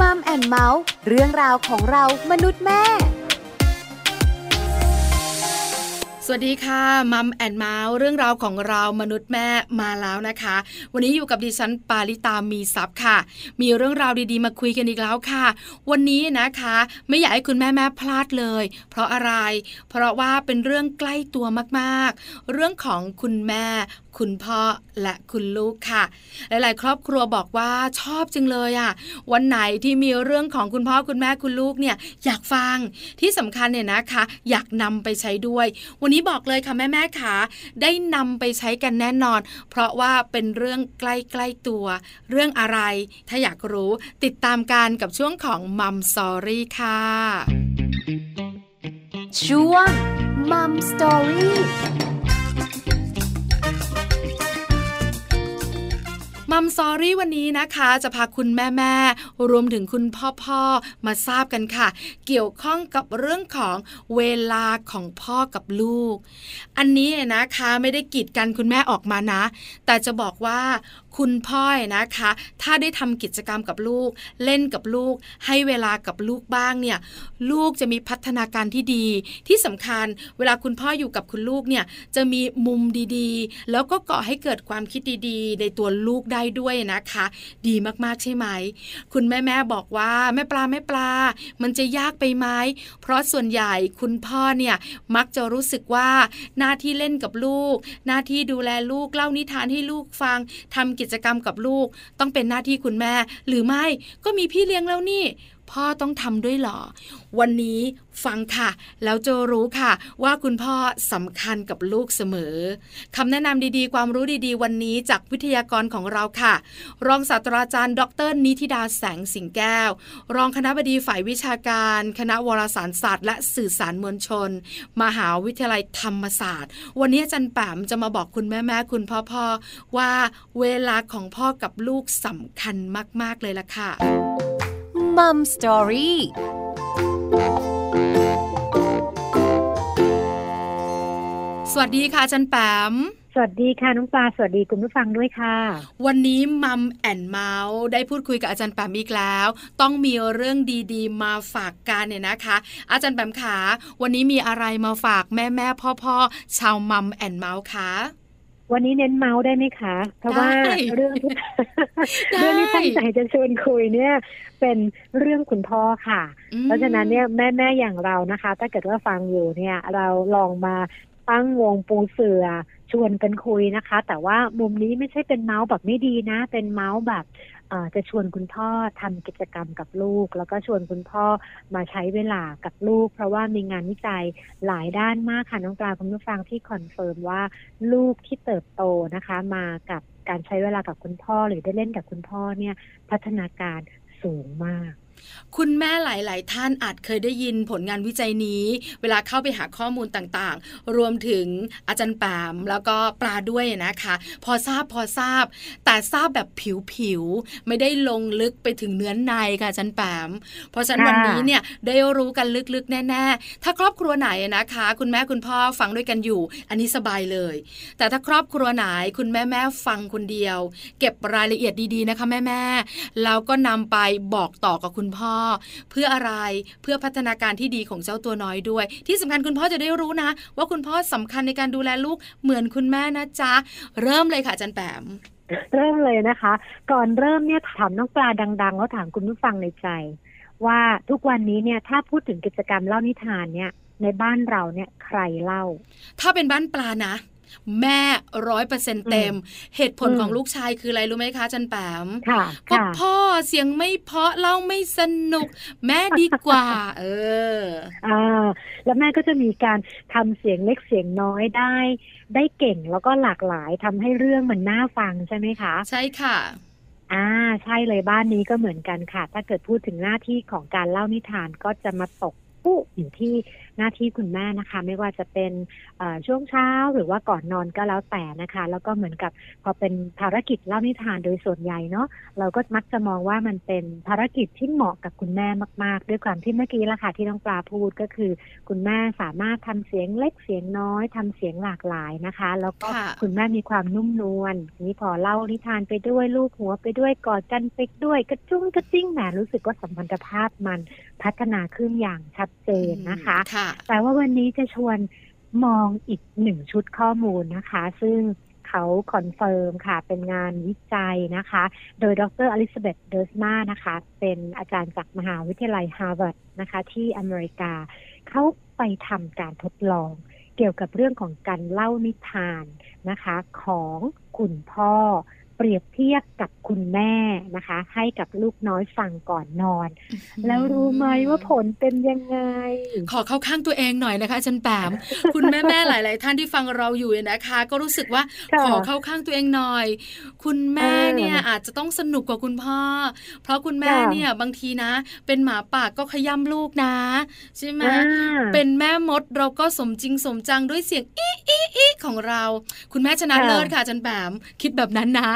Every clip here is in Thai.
Mom and Mouth เรื่องราวของเรามนุษย์แม่ สวัสดีค่ะ Mom and Mouth เรื่องราวของเรามนุษย์แม่มาแล้วนะคะ วันนี้อยู่กับดิฉันปาริตามีซับค่ะ มีเรื่องราวดีๆ มาคุยกันอีกแล้วค่ะ วันนี้นะคะ ไม่อยากให้คุณแม่แม่พลาดเลย เพราะอะไร เพราะว่าเป็นเรื่องใกล้ตัวมากๆ เรื่องของคุณแม่ คุณพ่อและคุณลูกค่ะ หลาย ๆ ครอบครัวบอกว่าชอบจังเลยอะวันไหนที่มีเรื่องของคุณพ่อคุณแม่คุณลูกเนี่ยอยากฟังที่สำคัญเนี่ยนะคะ อยากนำไปใช้ด้วย วันนี้บอกเลยค่ะแม่แม่ขาได้นำไปใช้กันแน่นอน เพราะว่าเป็นเรื่องใกล้ๆตัว เรื่องอะไร ถ้าอยากรู้ติดตามกันกับช่วงของมัมสอรี่ค่ะช่วงมัมสอรี่ มัมซอรี่วันนี้นะคะ จะพาคุณแม่แม่รวมถึงคุณพ่อพ่อมาทราบกันค่ะ เกี่ยวข้องกับเรื่องของเวลาของพ่อกับลูก อันนี้นะคะไม่ได้กีดกันคุณแม่ออกมานะ แต่จะบอกว่า คุณพ่อนะคะ ถ้าได้ทำกิจกรรมกับลูก เล่นกับลูก ให้เวลากับลูกบ้างเนี่ยลูกจะมีพัฒนาการที่ดี ที่สำคัญเวลาคุณพ่ออยู่กับคุณลูกเนี่ยจะมีมุมดีๆ แล้วก็ก่อให้เกิดความคิดดีๆ ในตัวลูกได้ด้วยนะคะ ดีมากๆใช่ไหม คุณแม่แม่บอกว่าแม่ปลาแม่ปลา มันจะยากไปไหมเพราะส่วนใหญ่คุณพ่อเนี่ยมักจะรู้สึกว่าหน้าที่เล่นกับลูก หน้าที่ดูแลลูกเล่านิทานให้ลูกฟังทำกิจกรรมกับลูก ต้องเป็นหน้าที่คุณแม่ หรือไม่ก็มีพี่เลี้ยงแล้วนี่ พ่อต้องทำด้วยหรอ วันนี้ฟังค่ะ แล้วจะรู้ค่ะ ว่าคุณพ่อสำคัญกับลูกเสมอคำแนะนำดีๆ ความรู้ดีๆ วันนี้จากวิทยากรของเราค่ะ รองศาสตราจารย์ ดร นิติดาแสงสิงแก้ว รองคณะบดีฝ่ายวิชาการ คณะวารสารศาสตร์ และสื่อสารมวลชน มหาวิทยาลัยธรรมศาสตร์ วันนี้อาจารย์แปมจะมาบอกคุณแม่ๆคุณพ่อๆว่าเวลาของพ่อกับลูกสำคัญมากๆเลยล่ะค่ะ มัมสตอรี่สวัสดีค่ะจันแปมสวัสดีค่ะน้องปลาสวัสดีคุณผู้ฟังด้วยค่ะ วันนี้มัมแอนเมาส์ได้พูดคุยกับอาจารย์แปมอีกแล้ว ต้องมีเรื่องดีๆ มาฝากกันเนี่ยนะคะ อาจารย์แปมขาวันนี้มีอะไรมาฝากแม่แม่พ่อพ่อชาวมัมแอนเมาส์คะ วันนี้เน้นเมาส์ได้ไหมคะ เพราะว่าเรื่องที่เรื่องที่ตั้งใจจะชวนคุยเนี่ย เป็นเรื่องคุณพ่อค่ะ เพราะฉะนั้นเนี่ยแม่แม่อย่างเรานะคะ ถ้าเกิดว่าฟังอยู่เนี่ย เราลองมา ตั้งวงปูเสือชวนกันคุยนะคะ แต่ว่ามุมนี้ไม่ใช่เป็นเมาส์แบบไม่ดีนะ เป็นเมาส์แบบจะชวนคุณพ่อทำกิจกรรมกับลูก แล้วก็ชวนคุณพ่อมาใช้เวลากับลูก เพราะว่ามีงานวิจัยหลายด้านมากค่ะน้องปลาคุณผู้ฟังที่ confirm ว่าลูกที่เติบโตนะคะ มากับการใช้เวลากับคุณพ่อหรือได้เล่นกับคุณพ่อเนี่ยพัฒนาการสูงมาก คุณแม่หลาย ๆ ท่านอาจเคยได้ยินผลงานวิจัยนี้ เวลาเข้าไปหาข้อมูลต่าง ๆ รวมถึงอาจารย์แปมแล้วก็ปลาด้วยนะคะ พอทราบพอทราบ แต่ทราบแบบผิว ๆ ไม่ได้ลงลึกไปถึงเนื้อนในค่ะอาจารย์ปาม เพราะฉะนั้นวันนี้เนี่ยได้รู้กันลึก ๆ แน่ ๆ ถ้าครอบครัวไหนนะคะ คุณแม่คุณพ่อฟังด้วยกันอยู่ อันนี้สบายเลย แต่ถ้าครอบครัวไหนคุณแม่แม่ฟังคนเดียว เก็บรายละเอียดดี ๆ นะคะ แม่ๆแล้วก็นำไปบอกต่อกับคุณพ่อ เพื่ออะไรเพื่อพัฒนาการที่ดีของเจ้าตัวน้อยด้วย ที่สำคัญคุณพ่อจะได้รู้นะ ว่าคุณพ่อสำคัญในการดูแลลูกเหมือนคุณแม่นะจ๊ะ เริ่มเลยค่ะจันแปมเริ่มเลยนะคะ ก่อนเริ่มเนี่ยถามน้องปลาดังๆ แล้วถามคุณผู้ฟังในใจ ว่าทุกวันนี้เนี่ยถ้าพูดถึงกิจกรรมเล่านิทานเนี่ยในบ้านเราเนี่ยใครเล่า ถ้าเป็นบ้านปลานะ แม่ร้อยเปอร์เซ็นเต็ม เหตุผลของลูกชายคืออะไรรู้ไหมคะจันแปมก็พ่อเสียงไม่เพาะเล่าไม่สนุก แม่ดีกว่า เอออ่าแล้วแม่ก็จะมีการทำเสียงเล็กเสียงน้อยได้ ได้เก่งแล้วก็หลากหลายทำให้เรื่องมันน่าฟังใช่ไหมคะ ใช่ค่ะอ่าใช่เลยบ้านนี้ก็เหมือนกันค่ะ ถ้าเกิดพูดถึงหน้าที่ของการเล่านิทานก็จะมาตกปุ๊อยู่ที่ หน้าที่คุณแม่นะคะ ไม่ว่าจะเป็นช่วงเช้าหรือว่าก่อนนอนก็แล้วแต่นะคะ แล้วก็เหมือนกับพอเป็นภารกิจเล่านิทานโดยส่วนใหญ่เนาะเราก็มักจะมองว่ามันเป็นภารกิจที่เหมาะกับคุณแม่มากๆ ด้วยความที่เมื่อกี้ละค่ะที่น้องปลาพูดก็คือ คุณแม่สามารถทำเสียงเล็กเสียงน้อยทำเสียงหลากหลายนะคะ แล้วก็คุณแม่มีความนุ่มนวลนี่พอเล่านิทานไปด้วยลูกหัวไปด้วยกอดกันไปด้วยกระจุ๋งกระจิ๋งแหมรู้สึกว่าสัมพันธภาพมันพัฒนาขึ้นอย่างชัดเจนนะคะแต่ว่าวันนี้จะชวนมองอีกหนึ่งชุดข้อมูลนะคะ ซึ่งเขา confirm ค่ะเป็นงานวิจัยนะคะ โดยดร.อลิซาเบธเดอร์สมานะคะ เป็นอาจารย์จากมหาวิทยาลัยฮาร์วาร์ดนะคะ ที่อเมริกา เขาไปทำการทดลองเกี่ยวกับเรื่องของการเล่านิทานนะคะ ของคุณพ่อ เปรียบเทียบกับคุณแม่นะคะ ให้กับลูกน้อยฟังก่อนนอน แล้วรู้ไหมว่าผลเป็นยังไง ขอเข้าข้างตัวเองหน่อยนะคะจารย์แปมคุณแม่แม่หลาย ๆ ท่านที่ฟังเราอยู่นะคะ ก็รู้สึกว่าขอเข้าข้างตัวเองหน่อย คุณแม่เนี่ยอาจจะต้องสนุกกว่าคุณพ่อ เพราะคุณแม่เนี่ยบางทีนะ เป็นหมาปากก็ขย้ำลูกนะ ใช่ไหมเป็นแม่มดเราก็สมจริงสมจังด้วยเสียงอีอีอีของเรา คุณแม่ชนะเลิศค่ะจันแปมคิดแบบนั้นนะ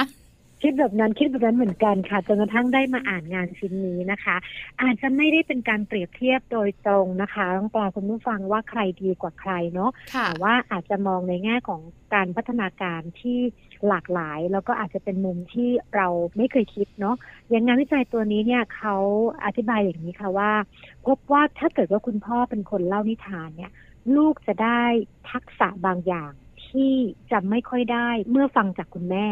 คิดแบบนั้นคิดแบบนั้นเหมือนกันค่ะจนกระทั่งได้มาอ่านงานชิ้นนี้นะคะ อาจจะไม่ได้เป็นการเปรียบเทียบโดยตรงนะคะต้องปลาคุณผู้ฟังว่าใครดีกว่าใครเนาะแต่ว่าอาจจะมองในแง่ของการพัฒนาการที่หลากหลาย แล้วก็อาจจะเป็นมุมที่เราไม่เคยคิดเนาะอย่างงานวิจัยตัวนี้เนี่ยเขาอธิบายอย่างนี้ค่ะว่า พบว่าถ้าเกิดว่าคุณพ่อเป็นคนเล่านิทานเนี่ย ลูกจะได้ทักษะบางอย่างที่จะไม่ค่อยได้เมื่อฟังจากคุณแม่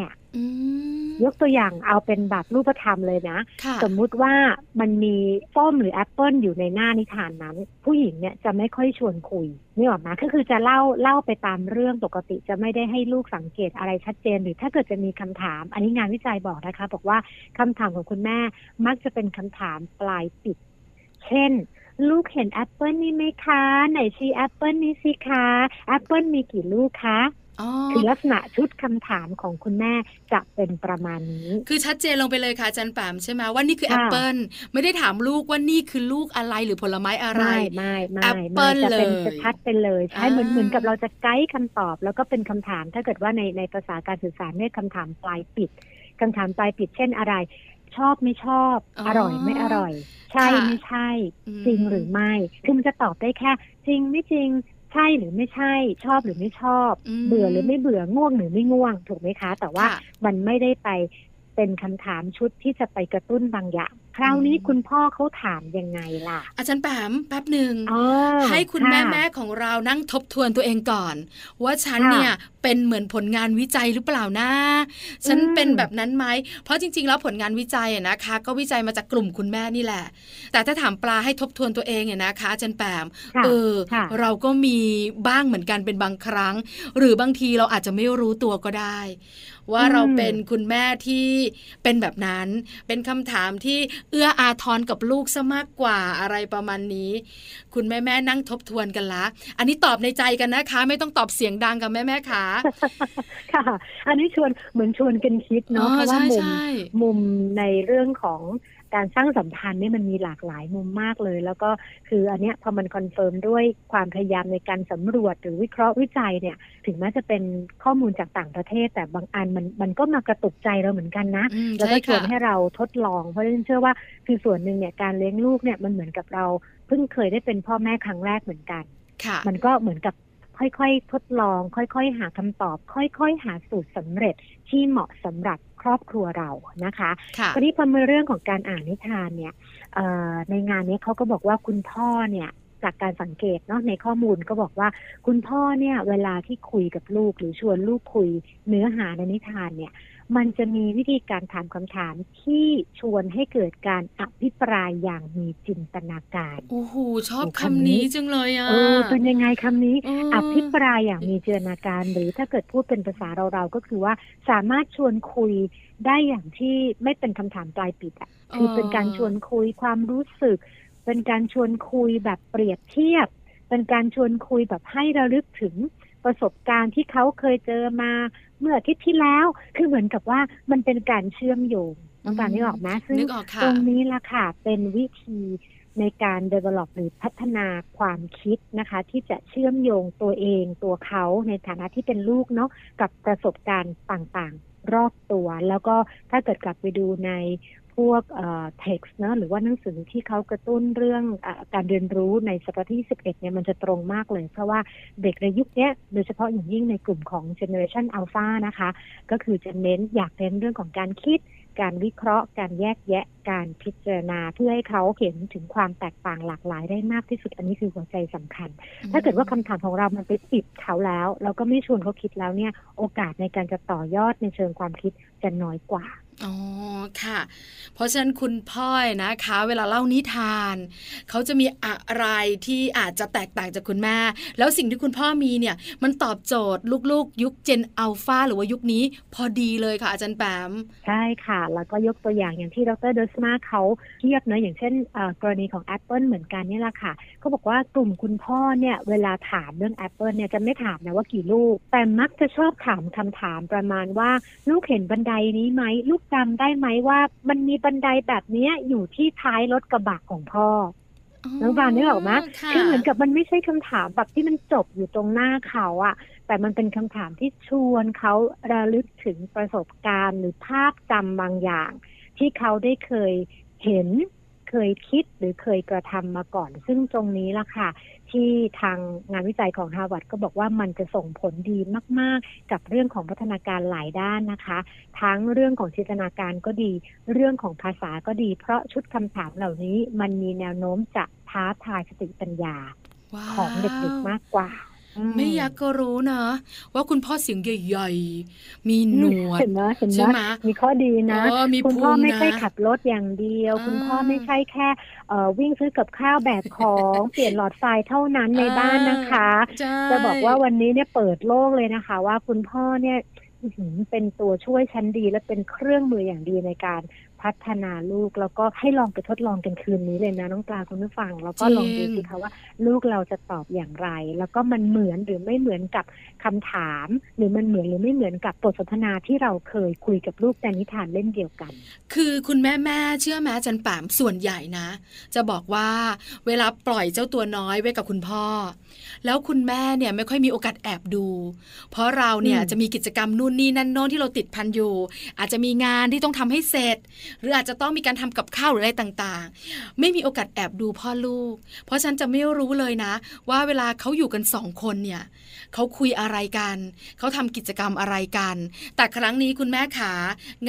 ยกตัวอย่างเอาเป็นแบบรูปธรรมเลยนะ สมมุติว่ามันมีส้มหรือแอปเปิลอยู่ในหน้านิทานนั้น ผู้หญิงเนี่ยจะไม่ค่อยชวนคุยนี่หรอกนะก็คือจะเล่าเล่าไปตามเรื่องปกติจะไม่ได้ให้ลูกสังเกตอะไรชัดเจน หรือถ้าเกิดจะมีคำถาม อันนี้งานวิจัยบอกนะคะ บอกว่าคำถามของคุณแม่มักจะเป็นคำถามปลายปิด เช่นลูกเห็นแอปเปิลนี่ไหมคะ ไหนชี้แอปเปิลนี่สิคะแอปเปิลมีกี่ลูกคะ คือลักษณะชุดคำถามของคุณแม่จะเป็นประมาณนี้ คือชัดเจนลงไปเลยค่ะจารย์แปมใช่ไหมว่านี่คือแอปเปิลไม่ได้ถามลูกว่านี่คือลูกอะไรหรือผลไม้อะไร ไม่ไม่ไม่แอปเปิลเลยจะชัดไปเลยใช่เหมือนเหมือนกับเราจะไกด์คำตอบ แล้วก็เป็นคำถามถ้าเกิดว่าในในภาษาการสื่อสารเนี่ยคำถามปลายปิดคำถามปลายปิดเช่นอะไร ชอบไม่ชอบ อร่อยไม่อร่อย ใช่ไม่ใช่ จริงหรือไม่คือมันจะตอบได้แค่ จริงไม่จริง ใช่หรือไม่ใช่ชอบหรือไม่ชอบ เบื่อหรือไม่เบื่อง่วงหรือไม่ง่วง ถูกไหมคะ แต่ว่ามันไม่ได้ไปเป็นคำถามชุดที่จะไปกระตุ้นบางอย่าง คราวนี้คุณพ่อเขาถามยังไงล่ะ อาจารย์แปมแป๊บหนึ่งให้คุณแม่แม่ของเรานั่งทบทวนตัวเองก่อน ว่าฉันเนี่ยเป็นเหมือนผลงานวิจัยหรือเปล่านะฉันเป็นแบบนั้นไหมเพราะจริง ๆ แล้วผลงานวิจัยนะคะ ก็วิจัยมาจากกลุ่มคุณแม่นี่แหละ แต่ถ้าถามปลาให้ทบทวนตัวเองเนี่ยนะคะอาจารย์แปมเออ เราก็มีบ้างเหมือนกันเป็นบางครั้ง หรือบางทีเราอาจจะไม่รู้ตัวก็ได้ ว่าเราเป็นคุณแม่ที่เป็นแบบนั้น เป็นคำถามที่เอื้ออาทรกับลูกซะมากกว่าอะไรประมาณนี้ คุณแม่แม่นั่งทบทวนกันละ อันนี้ตอบในใจกันนะคะ ไม่ต้องตอบเสียงดังกับแม่แม่ค่ะค่ะ อันนี้ชวนเหมือนชวนกันคิดเนาะเพราะว่ามุมมุมในเรื่องของ การสร้างสัมพันธ์นี่มันมีหลากหลายมุมมากเลย แล้วก็คืออันเนี้ยพอมัน confirm ด้วยความพยายามในการสำรวจหรือวิเคราะห์วิจัยเนี่ย ถึงแม้จะเป็นข้อมูลจากต่างประเทศ แต่บางอันมันมันก็มากระตุกใจเราเหมือนกันนะ แล้วก็ชวนให้เราทดลอง เพราะฉะนั้นเชื่อว่าคือส่วนหนึ่งเนี่ยการเลี้ยงลูกเนี่ยมันเหมือนกับเราเพิ่งเคยได้เป็นพ่อแม่ครั้งแรกเหมือนกันมันก็เหมือนกับ ค่อยๆ ทดลอง ค่อยๆ หาคำตอบ ค่อยๆ หาสูตรสำเร็จที่เหมาะสำหรับครอบครัวเรานะคะวันนี้พอมาเรื่องของการอ่านนิทานเนี่ยในงานนี้เขาก็บอกว่าคุณพ่อเนี่ยจากการสังเกตเนาะในข้อมูลก็บอกว่า คุณพ่อเนี่ยเวลาที่คุยกับลูกหรือชวนลูกคุยเนื้อหาในนิทานเนี่ย มันจะมีวิธีการถามคำถามที่ชวนให้เกิดการอภิปรายอย่างมีจินตนาการ โอ้โหชอบคำนี้จังเลยอะเออเป็นยังไงคำนี้ อภิปรายอย่างมีจินตนาการ หรือถ้าเกิดพูดเป็นภาษาเราๆก็คือว่าสามารถชวนคุยได้อย่างที่ไม่เป็นคำถามปลายปิดอะคือเป็นการชวนคุยความรู้สึก เป็นการชวนคุยแบบเปรียบเทียบ เป็นการชวนคุยแบบให้ระลึกถึงประสบการณ์ที่เขาเคยเจอมา เมื่ออาทิตย์ที่แล้ว คือเหมือนกับว่ามันเป็นการเชื่อมโยงน้องปานนี่ออกไหมซึ่งตรงนี้ละค่ะ เป็นวิธีในการ develop หรือพัฒนาความคิดนะคะ ที่จะเชื่อมโยงตัวเองตัวเขาในฐานะที่เป็นลูกเนาะกับประสบการณ์ต่างๆ รอบตัว แล้วก็ถ้าเกิดกลับไปดูใน พวกเอ่อ text เนะหรือว่าหนังสือที่เขากระตุ้นเรื่องอการเรียนรู้ในศตวรรษที่ 11 เนี่ยมันจะตรงมากเลย เพราะว่าเด็กในยุคนี้โดยเฉพาะอย่างยิ่งในกลุ่มของ generation alpha นะคะ ก็คือจะเน้นอยากเน้นเรื่องของการคิด การวิเคราะห์ การแยกแยะ การพิจารณา เพื่อให้เขาเห็นถึงความแตกต่างหลากหลายได้มากที่สุด อันนี้คือหัวใจสำคัญ ถ้าเกิดว่าคำถามของเรามันไปปิดเขาแล้ว เราก็ไม่ชวนเขาคิดแล้วเนี่ย โอกาสในการจะต่อยอดในเชิงความคิดจะน้อยกว่า อ๋อค่ะ เพราะฉะนั้นคุณพ่อยนะคะ เวลาเล่านิทานเขาจะมีอะไรที่อาจจะแตกต่างจากคุณแม่ แล้วสิ่งที่คุณพ่อมีเนี่ย มันตอบโจทย์ลูกๆ ยุคเจนอัลฟาหรือว่ายุคนี้พอดีเลยค่ะ อาจารย์แปมใช่ค่ะ แล้วก็ยกตัวอย่างอย่างที่ดรเดอสมาเขาเทียบเนะอย่างเช่นกรณีของ Apple เหมือนกันนี่แหละค่ะเขาบอกว่ากลุ่มคุณพ่อเนี่ยเวลาถามเรื่อง Apple เนี่ยจะไม่ถามนะว่ากี่ลูก แต่มักจะชอบถามคำถามประมาณว่าลูกเห็นบันไดนี้ไหมลูกจำได้ไหมว่ามันมีบันไดแบบนี้อยู่ที่ท้ายรถกระบะของพ่อน้องบานนึกออกไหมคือเหมือนกับมันไม่ใช่คำถามแบบที่มันจบอยู่ตรงหน้าเขาอะแต่มันเป็นคำถามที่ชวนเขาระลึกถึงประสบการณ์หรือภาพจำบางอย่าง ที่เขาได้เคยเห็น เคยคิดหรือเคยกระทำมาก่อน ซึ่งตรงนี้ละค่ะ ที่ทางงานวิจัยของฮาร์วาร์ดก็บอกว่ามันจะส่งผลดีมาก ๆ กับเรื่องของพัฒนาการหลายด้านนะคะ ทั้งเรื่องของจินตนาการก็ดี เรื่องของภาษาก็ดี เพราะชุดคำถามเหล่านี้มันมีแนวโน้มจะท้าทายสติปัญญาของเด็กๆมากกว่า ไม่อยากก็รู้นะ ว่าคุณพ่อเสียงใหญ่ๆ มีหนวดเห็นไหมเห็นไหมมีข้อดีนะคุณพ่อไม่ใช่ขับรถอย่างเดียว คุณพ่อไม่ใช่แค่วิ่งซื้อกับข้าวแบกของเปลี่ยนหลอดไฟเท่านั้นในบ้านนะคะ จะบอกว่าวันนี้เนี่ยเปิดโลกเลยนะคะ ว่าคุณพ่อเนี่ยเป็นตัวช่วยชั้นดีและเป็นเครื่องมืออย่างดีในการ พัฒนาลูกแล้วก็ให้ลองไปทดลองกันคืนนี้เลยนะ น้องปลาคุณผู้ฟัง แล้วก็ลองดูสิคะว่า ลูกเราจะตอบอย่างไร แล้วก็มันเหมือนหรือไม่เหมือนกับคำถาม หรือมันเหมือนหรือไม่เหมือนกับบทสนทนาที่เราเคยคุยกับลูกแต่นิทานเล่นเดียวกัน คือคุณแม่แม่เชื่อแม่จันป่ามส่วนใหญ่นะ จะบอกว่าเวลาปล่อยเจ้าตัวน้อยไว้กับคุณพ่อ แล้วคุณแม่เนี่ยไม่ค่อยมีโอกาสแอบดู เพราะเราเนี่ยจะมีกิจกรรมนู่นนี่นั่นโน้นที่เราติดพันอยู่ อาจจะมีงานที่ต้องทำให้เสร็จหรืออาจจะต้องมีการทำกับข้าวหรืออะไรต่างๆ ไม่มีโอกาสแอบดูพ่อลูก เพราะฉันจะไม่รู้เลยนะ ว่าเวลาเขาอยู่กันสองคนเนี่ยเขาคุยอะไรกัน เขาทำกิจกรรมอะไรกัน แต่ครั้งนี้คุณแม่ขา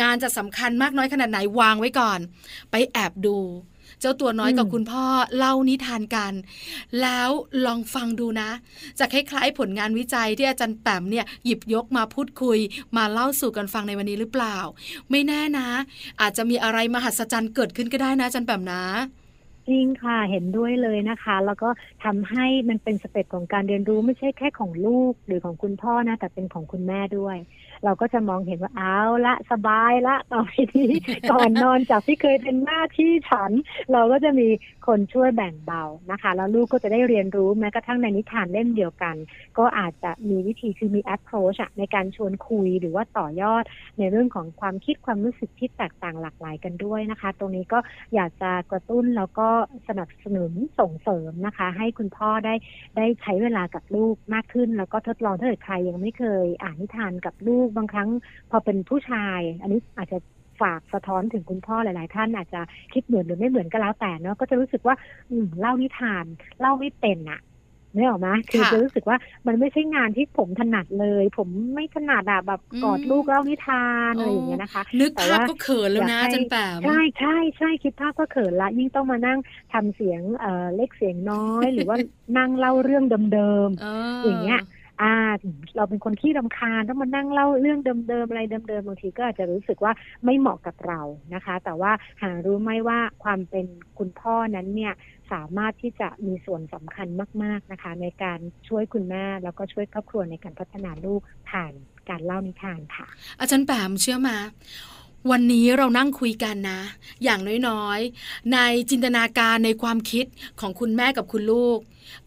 งานจะสำคัญมากน้อยขนาดไหนวางไว้ก่อน ไปแอบดู เจ้าตัวน้อยกับคุณพ่อเล่านิทานกัน แล้วลองฟังดูนะ จะคล้ายๆผลงานวิจัยที่อาจารย์แปมเนี่ยหยิบยกมาพูดคุย มาเล่าสู่กันฟังในวันนี้หรือเปล่า ไม่แน่นะ อาจจะมีอะไรมหัศจรรย์เกิดขึ้นก็ได้นะอาจารย์แปมนะจริงค่ะเห็นด้วยเลยนะคะ แล้วก็ทำให้มันเป็นสเต็ปของการเรียนรู้ไม่ใช่แค่ของลูกหรือของคุณพ่อนะ แต่เป็นของคุณแม่ด้วย เราก็จะมองเห็นว่าเอาละสบายละต่อไปนี้ก่อนนอนจากที่เคยเป็นหน้าที่ฉัน เราก็จะมีคนช่วยแบ่งเบานะคะ แล้วลูกก็จะได้เรียนรู้แม้กระทั่งในนิทานเล่มเดียวกัน ก็อาจจะมีวิธีคือมี approach ในการชวนคุยหรือว่าต่อยอดในเรื่องของความคิดความรู้สึกที่แตกต่างหลากหลายกันด้วยนะคะ ตรงนี้ก็อยากจะกระตุ้นแล้วก็สนับสนุนส่งเสริมนะคะ ให้คุณพ่อได้ได้ใช้เวลากับลูกมากขึ้น แล้วก็ทดลองถ้าเกิดใครยังไม่เคยอ่านนิทานกับลูกบางครั้งพอเป็นผู้ชาย อันนี้อาจจะฝากสะท้อนถึงคุณพ่อหลาย ๆ ท่านอาจจะคิดเหมือนหรือไม่เหมือนก็แล้วแต่เนาะก็จะรู้สึกว่า อืมเล่านิทานเล่าไม่เป็นอะไม่ออกมาคือจะรู้สึกว่ามันไม่ใช่งานที่ผมถนัดเลย ผมไม่ถนัดอะแบบกอดลูกเล่านิทานอะไรอย่างเงี้ยนะคะนึกภาพก็เขินแล้วนะจันแปมใช่ใช่ใช่คิดภาพก็เขินละยิ่งต้องมานั่งทำเสียงเอ่อเล็กเสียงน้อย หรือว่านั่งเล่าเรื่องเดิมๆอย่างเงี้ย อ่าเราเป็นคนที่รำคาญต้องมานั่งเล่าเรื่องเดิมๆอะไรเดิมๆบางทีก็อาจจะรู้สึกว่าไม่เหมาะกับเรานะคะ แต่ว่าหารู้ไหมว่าความเป็นคุณพ่อนั้นเนี่ยสามารถที่จะมีส่วนสำคัญมาก ๆนะคะ ในการช่วยคุณแม่แล้วก็ช่วยครอบครัวในการพัฒนาลูกผ่านการเล่านิทานค่ะ อาจารย์แปมเชื่อมา วันนี้เรานั่งคุยกันนะ อย่างน้อยๆ ในจินตนาการในความคิดของคุณแม่กับคุณลูก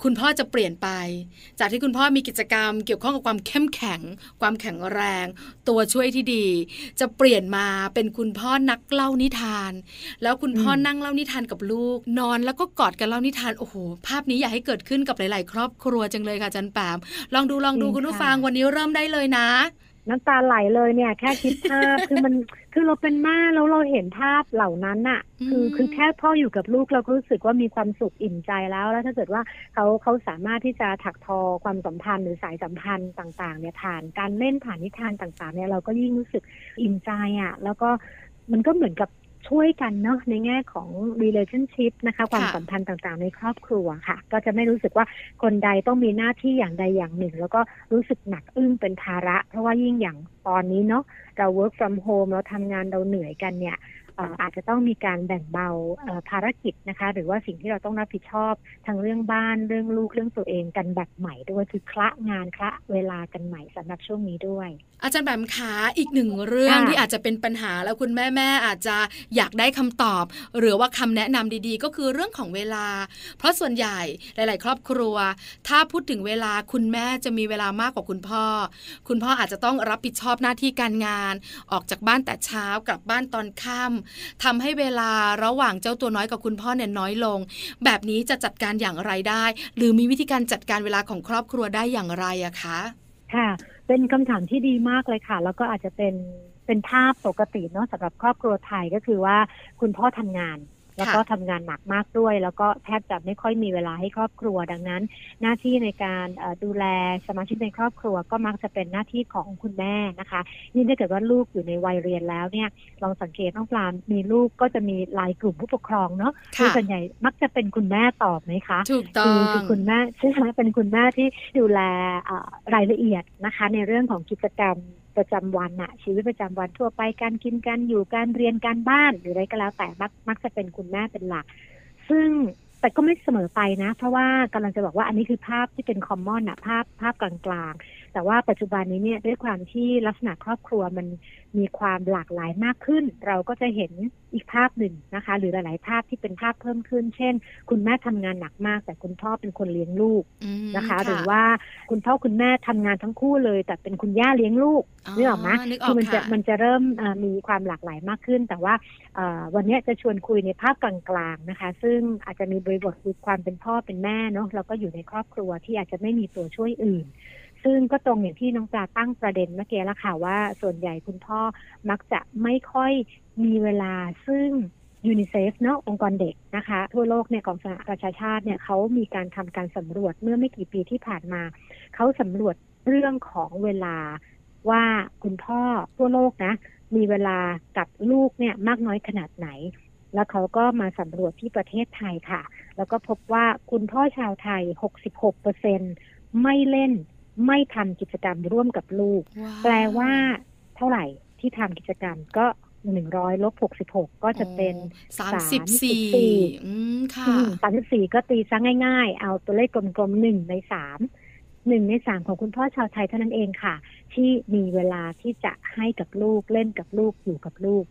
คุณพ่อจะเปลี่ยนไป จากที่คุณพ่อมีกิจกรรม เกี่ยวข้องกับความเข้มแข็ง ความแข็งแรง ตัวช่วยที่ดี จะเปลี่ยนมาเป็นคุณพ่อนักเล่านิทาน แล้วคุณพ่อนั่งเล่านิทานกับลูก นอนแล้วก็กอดกันเล่านิทานโอ้โหภาพนี้อยากให้เกิดขึ้นกับหลาย ๆ ครอบครัวจังเลยค่ะจันแปมลองดูลองดูคุณผู้ฟังวันนี้เริ่มได้เลยนะ น้ำตาไหลเลยเนี่ย แค่คิดภาพ คือมันคือเราเป็นแม่แล้วเราเห็นภาพเหล่านั้นอะคือคือแค่พ่ออยู่กับลูกเราก็รู้สึกว่ามีความสุขอิ่มใจแล้ว แล้วถ้าเกิดว่าเขาเขาสามารถที่จะถักทอความสัมพันธ์หรือสายสัมพันธ์ต่าง ๆ เนี่ยผ่านการเล่นผ่านนิทานต่าง ๆ เนี่ยเราก็ยิ่งรู้สึกอิ่มใจอะแล้วก็มันก็เหมือนกับ ช่วยกันเนาะในแง่ของ relationship นะคะความสัมพันธ์ต่างๆ ในครอบครัวค่ะ ก็จะไม่รู้สึกว่าคนใดต้องมีหน้าที่อย่างใดอย่างหนึ่ง แล้วก็รู้สึกหนักอึ้งเป็นภาระ เพราะว่ายิ่งอย่างตอนนี้เนาะเรา work from home เราทำงานเราเหนื่อยกันเนี่ยอาจจะต้องมีการแบ่งเบาภารกิจนะคะ หรือว่าสิ่งที่เราต้องรับผิดชอบทั้งเรื่องบ้านเรื่องลูกเรื่องตัวเองกันแบบใหม่ด้วยคือคละงานคละเวลากันใหม่สำหรับช่วงนี้ด้วย อาจารย์แบมขาอีกหนึ่งเรื่องที่อาจจะเป็นปัญหาแล้วคุณแม่แม่อาจจะอยากได้คำตอบ หรือว่าคำแนะนำดีๆ ก็คือเรื่องของเวลา เพราะส่วนใหญ่หลาย ๆ ครอบครัว ถ้าพูดถึงเวลาคุณแม่จะมีเวลามากกว่าคุณพ่อ คุณพ่ออาจจะต้องรับผิดชอบหน้าที่การงาน ออกจากบ้านแต่เช้ากลับบ้านตอนค่ำทำให้เวลาระหว่างเจ้าตัวน้อยกับคุณพ่อเนี่ยน้อยลง แบบนี้จะจัดการอย่างไรได้ หรือมีวิธีการจัดการเวลาของครอบครัวได้อย่างไรอะคะ ค่ะ เป็นคำถามที่ดีมากเลยค่ะ แล้วก็อาจจะเป็นเป็นภาพปกติเนาะสำหรับครอบครัวไทยก็คือว่าคุณพ่อทำงาน แล้วก็ทำงานหนักมากด้วย แล้วก็แทบจะไม่ค่อยมีเวลาให้ครอบครัว ดังนั้น หน้าที่ในการดูแลสมาชิกในครอบครัว ก็มักจะเป็นหน้าที่ของคุณแม่นะคะยิ่งถ้าเกิดว่าลูกอยู่ในวัยเรียนแล้วเนี่ยลองสังเกตน้องปลามีลูกก็จะมีลายกลุ่มผู้ปกครองเนาะคือส่วนใหญ่มักจะเป็นคุณแม่ตอบไหมคะถูกต้องคือคุณแม่ใช่ไหมเป็นคุณแม่ที่ดูแลรายละเอียดนะคะ ในเรื่องของกิจกรรม ประจำวันอะชีวิตประจำวันทั่วไปการกินการอยู่การเรียนการบ้านหรืออะไรก็แล้วแต่มักมักจะเป็นคุณแม่เป็นหลัก ซึ่งแต่ก็ไม่เสมอไปนะ เพราะว่ากำลังจะบอกว่าอันนี้คือภาพที่เป็นคอมมอนอะภาพภาพกลางๆ แต่ว่าปัจจุบันนี้เนี่ยด้วยความที่ลักษณะครอบครัวมันมีความหลากหลายมากขึ้น เราก็จะเห็นอีกภาพหนึ่งนะคะ หรือหลาย ๆ ภาพที่เป็นภาพเพิ่มขึ้น เช่น คุณแม่ทำงานหนักมาก แต่คุณพ่อเป็นคนเลี้ยงลูกนะคะ หรือว่าคุณพ่อคุณแม่ทำงานทั้งคู่เลย แต่เป็นคุณย่าเลี้ยงลูกนึกออกไหมคือมันจะมันจะเริ่มมีความหลากหลายมากขึ้น แต่ว่าวันนี้จะชวนคุยในภาพกลางๆนะคะ ซึ่งอาจจะมีบริบทคือความเป็นพ่อเป็นแม่เนาะแล้วก็อยู่ในครอบครัวที่อาจจะไม่มีตัวช่วยอื่น ซึ่งก็ตรงอย่างที่น้องปลาตั้งประเด็นเมื่อกี้แล้วค่ะว่าส่วนใหญ่คุณพ่อมักจะไม่ค่อยมีเวลาซึ่งยูนิเซฟเนาะองค์กรเด็กนะคะ ทั่วโลกเนี่ยของสหประชาชาติเนี่ยเขามีการทำการสำรวจเมื่อไม่กี่ปีที่ผ่านมา เขาสำรวจเรื่องของเวลาว่าคุณพ่อทั่วโลกนะ มีเวลากับลูกเนี่ยมากน้อยขนาดไหน แล้วเขาก็มาสำรวจที่ประเทศไทยค่ะ แล้วก็พบว่าคุณพ่อชาวไทย 66เปอร์เซ็นไม่เล่น ไม่ทำกิจกรรมร่วมกับลูก แปลว่าเท่าไหร่ที่ทำกิจกรรมก็หนึ่งร้อยลบหกสิบหกก็จะเป็นสามสิบสี่ค่ะสามสิบสี่ก็ตีซะง่าย ๆ เอาตัวเลขกลมๆหนึ่งในสามหนึ่งในสามของคุณพ่อชาวไทยเท่านั้นเองค่ะ ที่มีเวลาที่จะให้กับลูกเล่นกับลูกอยู่กับลูก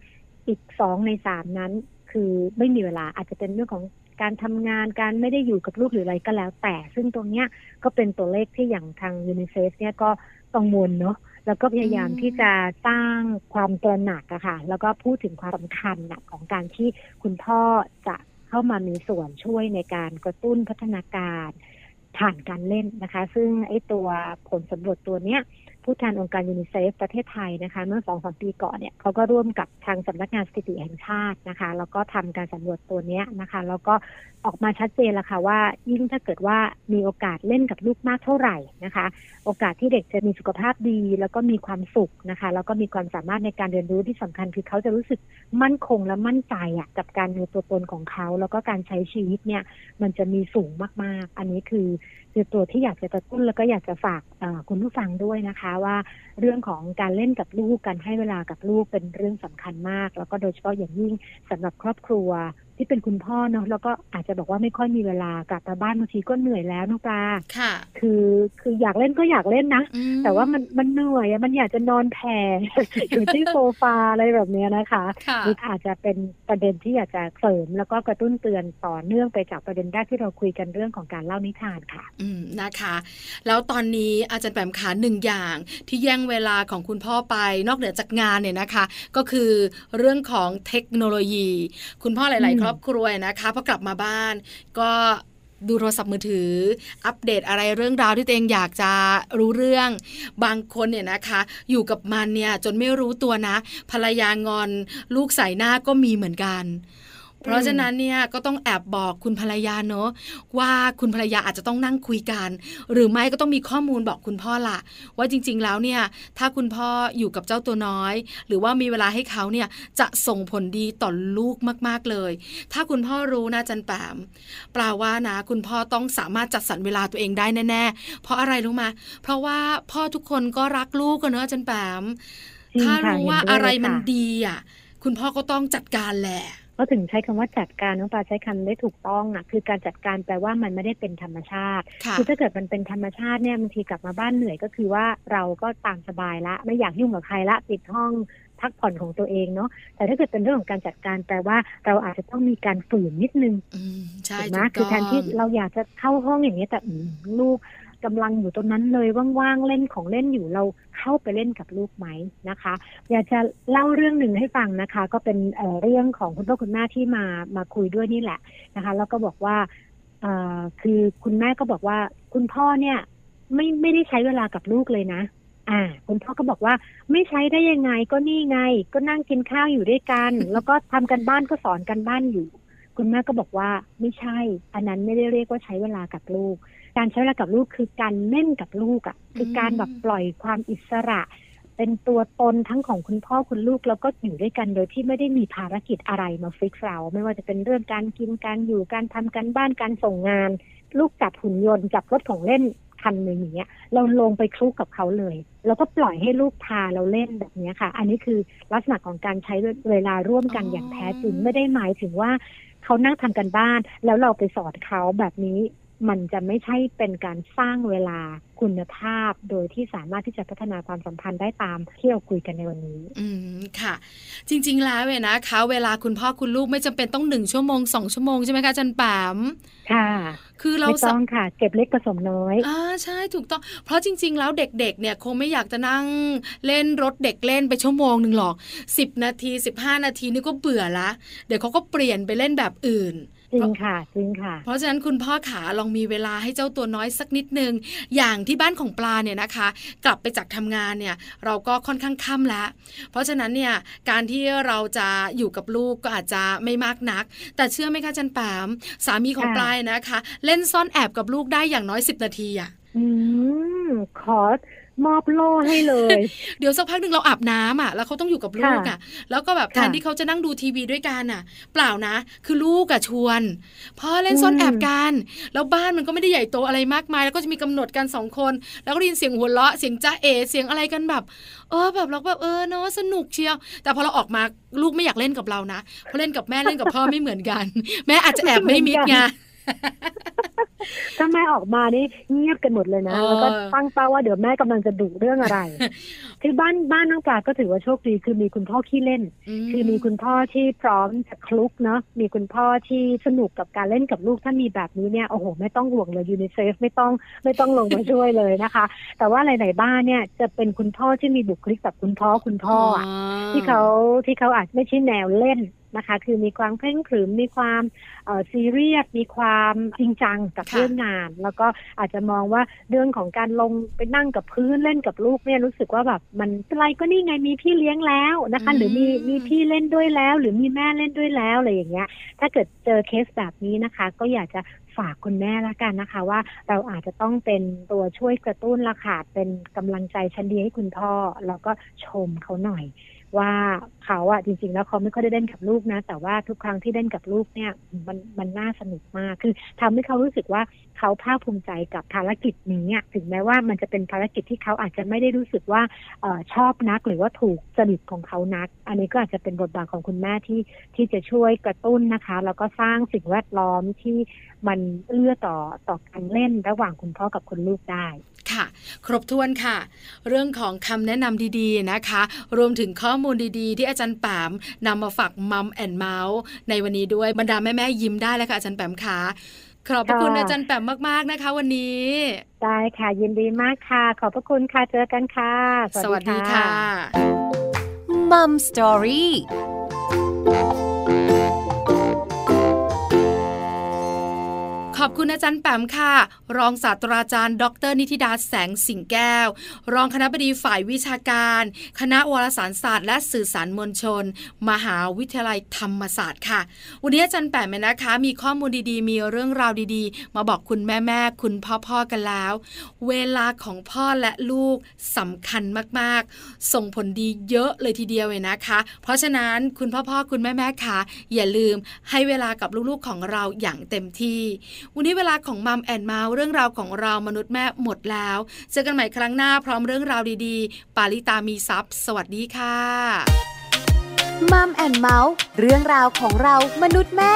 อีกสองในสามนั้น คือไม่มีเวลาอาจจะเป็นเรื่องของ การทำงานการไม่ได้อยู่กับลูกหรืออะไรก็แล้ว แต่ ซึ่งตรงเนี้ยก็เป็นตัวเลขที่อย่างทางยูนิเซฟเนี่ยก็กังวลเนาะแล้วก็พยายามที่จะสร้างความตระหนักอะค่ะ แล้วก็พูดถึงความสำคัญนะของการที่คุณพ่อจะเข้ามามีส่วนช่วยในการกระตุ้นพัฒนาการผ่านการเล่นนะคะ ซึ่งไอ้ตัวผลสำรวจตัวเนี้ย ผู้แทนองค์การยูนิเซฟประเทศไทยนะคะเมื่อสองสามปีก่อนเนี่ยเขาก็ร่วมกับทางสำนักงานสถิติแห่งชาตินะคะ แล้วก็ทำการสำรวจตัวเนี้ยนะคะ แล้วก็ออกมาชัดเจนแล้วค่ะว่ายิ่งถ้าเกิดว่ามีโอกาสเล่นกับลูกมากเท่าไหร่นะคะ โอกาสที่เด็กจะมีสุขภาพดี แล้วก็มีความสุขนะคะ แล้วก็มีความสามารถในการเรียนรู้ที่สำคัญคือเขาจะรู้สึกมั่นคงและมั่นใจอะกับการมีตัวตนของเขา แล้วก็การใช้ชีวิตเนี่ยมันจะมีสูงมากๆ อันนี้คือคือตัวที่อยากจะกระตุ้นแล้วก็อยากจะฝากคุณผู้ฟังด้วยนะคะว่าเรื่องของการเล่นกับลูกการให้เวลากับลูกเป็นเรื่องสำคัญมาก แล้วก็โดยเฉพาะอย่างยิ่งสำหรับครอบครัว ที่เป็นคุณพ่อเนาะแล้วก็อาจจะบอกว่าไม่ค่อยมีเวลากลับมาบ้านบางทีก็เหนื่อยแล้วน้องปลาค่ะคือคืออยากเล่นก็อยากเล่นนะอืมแต่ว่ามันมันเหนื่อยอะมันอยากจะนอนแผ่อยู่ที่โซฟาอะไรแบบเนี้ยนะคะค่ะนี่อาจจะเป็นประเด็นที่อยากจะเสริม แล้วก็กระตุ้นเตือนต่อเนื่องไปจากประเด็นแรกที่เราคุยกันเรื่องของการเล่านิทานค่ะ อืมนะคะ แล้วตอนนี้อาจารย์แปมขาหนึ่งอย่างที่แย่งเวลาของคุณพ่อไปนอกเหนือจากงานเนี่ยนะคะ ก็คือเรื่องของเทคโนโลยี คุณพ่อหลายอืๆมครอบครัวนะคะพอกลับมาบ้าน ก็ดูโทรศัพท์มือถือ อัปเดตอะไรเรื่องราวที่ตัวเองอยากจะรู้เรื่อง บางคนเนี่ยนะคะ อยู่กับมันเนี่ยจนไม่รู้ตัวนะ ภรรยางอนลูกใส่หน้าก็มีเหมือนกัน เพราะฉะนั้นเนี่ยก็ต้องแอบบอกคุณภรรยาเนอะว่าคุณภรรยาอาจจะต้องนั่งคุยกัน หรือไม่ก็ต้องมีข้อมูลบอกคุณพ่อละว่าจริง ๆ แล้วเนี่ยถ้าคุณพ่ออยู่กับเจ้าตัวน้อย หรือว่ามีเวลาให้เขาเนี่ยจะส่งผลดีต่อลูกมาก ๆเลย ถ้าคุณพ่อรู้นะจันแปมแปลว่านะ คุณพ่อต้องสามารถจัดสรรเวลาตัวเองได้แน่ๆเพราะอะไรรู้มาเพราะว่าพ่อทุกคนก็รักลูกกันเนอะจันแปมจริงถ้าค่ะรู้ว่าเห็นด้วยอะไรเลยมันค่ะดีอะคุณพ่อก็ต้องจัดการแหละ ก็ถึงใช้คำว่าจัดการน้องปลาใช้คำได้ถูกต้องอะคือการจัดการแปลว่ามันไม่ได้เป็นธรรมชาติค่ะคือถ้าเกิดมันเป็นธรรมชาติเนี่ยบางทีกลับมาบ้านเหนื่อยก็คือว่าเราก็ตามสบายละไม่อยากยุ่งกับใครละปิดห้องพักผ่อนของตัวเองเนาะแต่ถ้าเกิดเป็นเรื่องของการจัดการแปลว่าเราอาจจะต้องมีการฝืนนิดนึงอืมใช่ถูกไหมถูกคือแทนที่ต้องเราอยากจะเข้าห้องอย่างนี้ยแต่อืมลูก กำลังอยู่ตรงนั้นเลยว่างๆเล่นของเล่นอยู่เราเข้าไปเล่นกับลูกไหมนะคะ อยากจะเล่าเรื่องหนึ่งให้ฟังนะคะ ก็เป็นเเรื่องของคุณพ่อคุณแม่ที่มามาคุยด้วยนี่แหละนะคะ แล้วก็บอกว่าคือคุณแม่ก็บอกว่าคุณพ่อเนี่ยไม่ไม่ได้ใช้เวลากับลูกเลยนะ อ่า คุณพ่อก็บอกว่าไม่ใช้ได้ยังไงก็นี่ไง ก็นั่งกินข้าวอยู่ด้วยกัน แล้วก็ทำกันบ้านก็สอนกันบ้านอยู่ คุณแม่ก็บอกว่าไม่ใช่ อันนั้นไม่ได้เรียกว่าใช้เวลากับลูก การใช้เวลากับลูกคือการเล่นกับลูกอะ่ะคือการแบบปล่อยความอิสระ เป็นตัวตนทั้งของคุณพ่อคุณลูกแล้วก็อยู่ด้วยกันโดยที่ไม่ได้มีภารกิจอะไรมาฟิกเรา ไม่ว่าจะเป็นเรื่องการกินการอยู่การทำกันบ้านการส่งงาน ลูกจับหุ่นยนต์จับรถของเล่นคันหนึ่งอย่างเงี้ยเราลงไปคลุกกับเขาเลย แล้วก็ปล่อยให้ลูกพาเราเล่นแบบเนี้ยค่ะ อันนี้คือลักษณะของการใช้เวลาร่วมกันอย่างแท้จริงไม่ได้หมายถึงว่าเขานั่งทำกันบ้าน แล้วเราไปสอนเขาแบบนี้ มันจะไม่ใช่เป็นการสร้างเวลาคุณภาพ โดยที่สามารถที่จะพัฒนาความสัมพันธ์ได้ตามที่เราคุยกันในวันนี้ อืมค่ะ จริง ๆ แล้วเนี่ยนะคะเวลาคุณพ่อคุณลูกไม่จำเป็นต้องหนึ่งชั่วโมงสองชั่วโมงใช่ไหมคะอาจันแปมค่ะ คือเราไม่ต้องค่ะ เก็บเล็กผสมน้อยอ่าใช่ถูกต้อง เพราะจริง ๆ แล้วเด็ก ๆ เนี่ยคงไม่อยากจะนั่งเล่นรถเด็กเล่นไปชั่วโมงหนึ่งหรอกสิบนาทีสิบห้านาทีนี่ก็เบื่อละ เดี๋ยวเขาก็เปลี่ยนไปเล่นแบบอื่น จริงค่ะจริงค่ะ เพราะฉะนั้นคุณพ่อขาลองมีเวลาให้เจ้าตัวน้อยสักนิดนึง อย่างที่บ้านของปลาเนี่ยนะคะ กลับไปจากทำงานเนี่ยเราก็ค่อนข้างค่ำแล้ว เพราะฉะนั้นเนี่ยการที่เราจะอยู่กับลูกก็อาจจะไม่มากนัก แต่เชื่อไหมคะจันแปมสามีของค่ะปลายนะคะ เล่นซ่อนแอบกับลูกได้อย่างน้อย10นาทีอะอืมขอ มอบโล่ให้เลย เดี๋ยวสักพักหนึ่งเราอาบน้ำอะ แล้วเขาต้องอยู่กับลูกอะ แล้วก็แบบแทค่ะนที่เขาจะนั่งดูทีวีด้วยกันอะ เปล่านะ คือลูกอะชวนพ่อเล่นซ่อนแอบกันแล้วบ้านมันก็ไม่ได้ใหญ่โตอะไรมากมาย แล้วก็จะมีกำหนดกันสองคน แล้วก็ได้ยินเสียงหัวเราะเสียงจ้าเอเสียงอะไรกันแบบ เออแบบเราก็แบบเออเนาะสนุกเชียว แต่พอเราออกมาลูกไม่อยากเล่นกับเรานะเพราะเล่นกับแม่เล่นกับพ่อไม่เหมือนกัน แม่อาจจะแอบไม่มิดไง ถ้าแม่ออกมานี่เงียบกันหมดเลยนะเออแล้วก็ตั้งเป้าว่าเดี๋ยวแม่กำลังจะดุเรื่องอะไรคือบ้านบ้านน้องปลาก็ถือว่าโชคดีคือมีคุณพ่อขี้เล่น คือมีคุณพ่อที่พร้อมจะคลุกเนาะมีคุณพ่อที่สนุกกับการเล่นกับลูกถ้ามีแบบนี้เนี่ยโอ้โหไม่ต้องห่วงเลยยูนิเซฟไม่ต้องไม่ต้องลงมาช่วยเลยนะคะ แต่ว่าหลายๆบ้านเนี่ยจะเป็นคุณพ่อที่มีบุคลิกแบบคุณพ่อคุณพ่ออะที่เขาที่เขาอาจไม่ใช่แนวเล่น นะคะ คือมีความเคร่งขรึมมีความเอ่อซีเรียสมีความจริงจังกับค่ะเรื่องงาน แล้วก็อาจจะมองว่าเรื่องของการลงไปนั่งกับพื้นเล่นกับลูกเนี่ยรู้สึกว่าแบบมันอะไรก็นี่ไงมีพี่เลี้ยงแล้วนะคะ หรือมีมีพี่เล่นด้วยแล้ว หรือมีแม่เล่นด้วยแล้วอะไรอย่างเงี้ย ถ้าเกิดเจอเคสแบบนี้นะคะ ก็อยากจะฝากคุณแม่ละกันนะคะว่าเราอาจจะต้องเป็นตัวช่วยกระตุ้นละค่ะเป็นกำลังใจชั้นดีให้คุณพ่อ แล้วก็ชมเขาหน่อย ว่าเขาอะจริงๆ แล้วเขาไม่ค่อยได้เล่นกับลูกนะ แต่ว่าทุกครั้งที่เล่นกับลูกเนี่ยมันมันน่าสนุกมากคือทำให้เขารู้สึกว่าเขาภาคภูมิใจกับภารกิจนี้ถึงแม้ว่ามันจะเป็นภารกิจที่เขาอาจจะไม่ได้รู้สึกว่าออชอบนักหรือว่าถูกจริตของเขานัก อันนี้ก็อาจจะเป็นบทบาทของคุณแม่ที่ที่จะช่วยกระตุ้นนะคะ แล้วก็สร้างสิ่งแวดล้อมที่มันเอื้อต่อต่อการเล่นระหว่างคุณพ่อกับคุณลูกได้ ค่ะ ครบถ้วนค่ะ เรื่องของคำแนะนำดีๆนะคะ รวมถึงข้อมูลดีๆ ที่อาจารย์แปมนำมาฝากมัมแอนเมาส์ในวันนี้ด้วยบรรดาแม่ๆยิ้มได้แล้วค่ะอาจารย์แปมค่ะขอบพระคุณอาจารย์แปมมากๆนะคะ วันนี้ ได้ค่ะยินดีมากค่ะ ขอบพระคุณค่ะเจอกันค่ะ สวัสดีค่ะมัมสตอรี่ ขอบคุณอาจารย์แปมค่ะ รองศาสตราจารย์ ดร นิติดาแสงสิงแก้ว รองคณะบดีฝ่ายวิชาการ คณะวารสารศาสตร์ และสื่อสารมวลชน มหาวิทยาลัยธรรมศาสตร์ค่ะ วันนี้อาจารย์แปมนะคะ มีข้อมูลดีๆ มีเรื่องราวดีๆ มาบอกคุณแม่ๆคุณพ่อๆกันแล้ว เวลาของพ่อและลูกสำคัญมากๆ ส่งผลดีเยอะเลยทีเดียวเลยนะคะ เพราะฉะนั้นคุณพ่อๆคุณแม่ๆค่ะ อย่าลืมให้เวลากับลูกๆของเราอย่างเต็มที่วันนี้เวลาของ Mom and Mouth เรื่องราวของเรามนุษย์แม่หมดแล้ว เจอกันใหม่ครั้งหน้าพร้อมเรื่องราวดีๆ ปาลิตามีซัพ์สวัสดีค่ะ Mom and Mouth เรื่องราวของเรามนุษย์แม่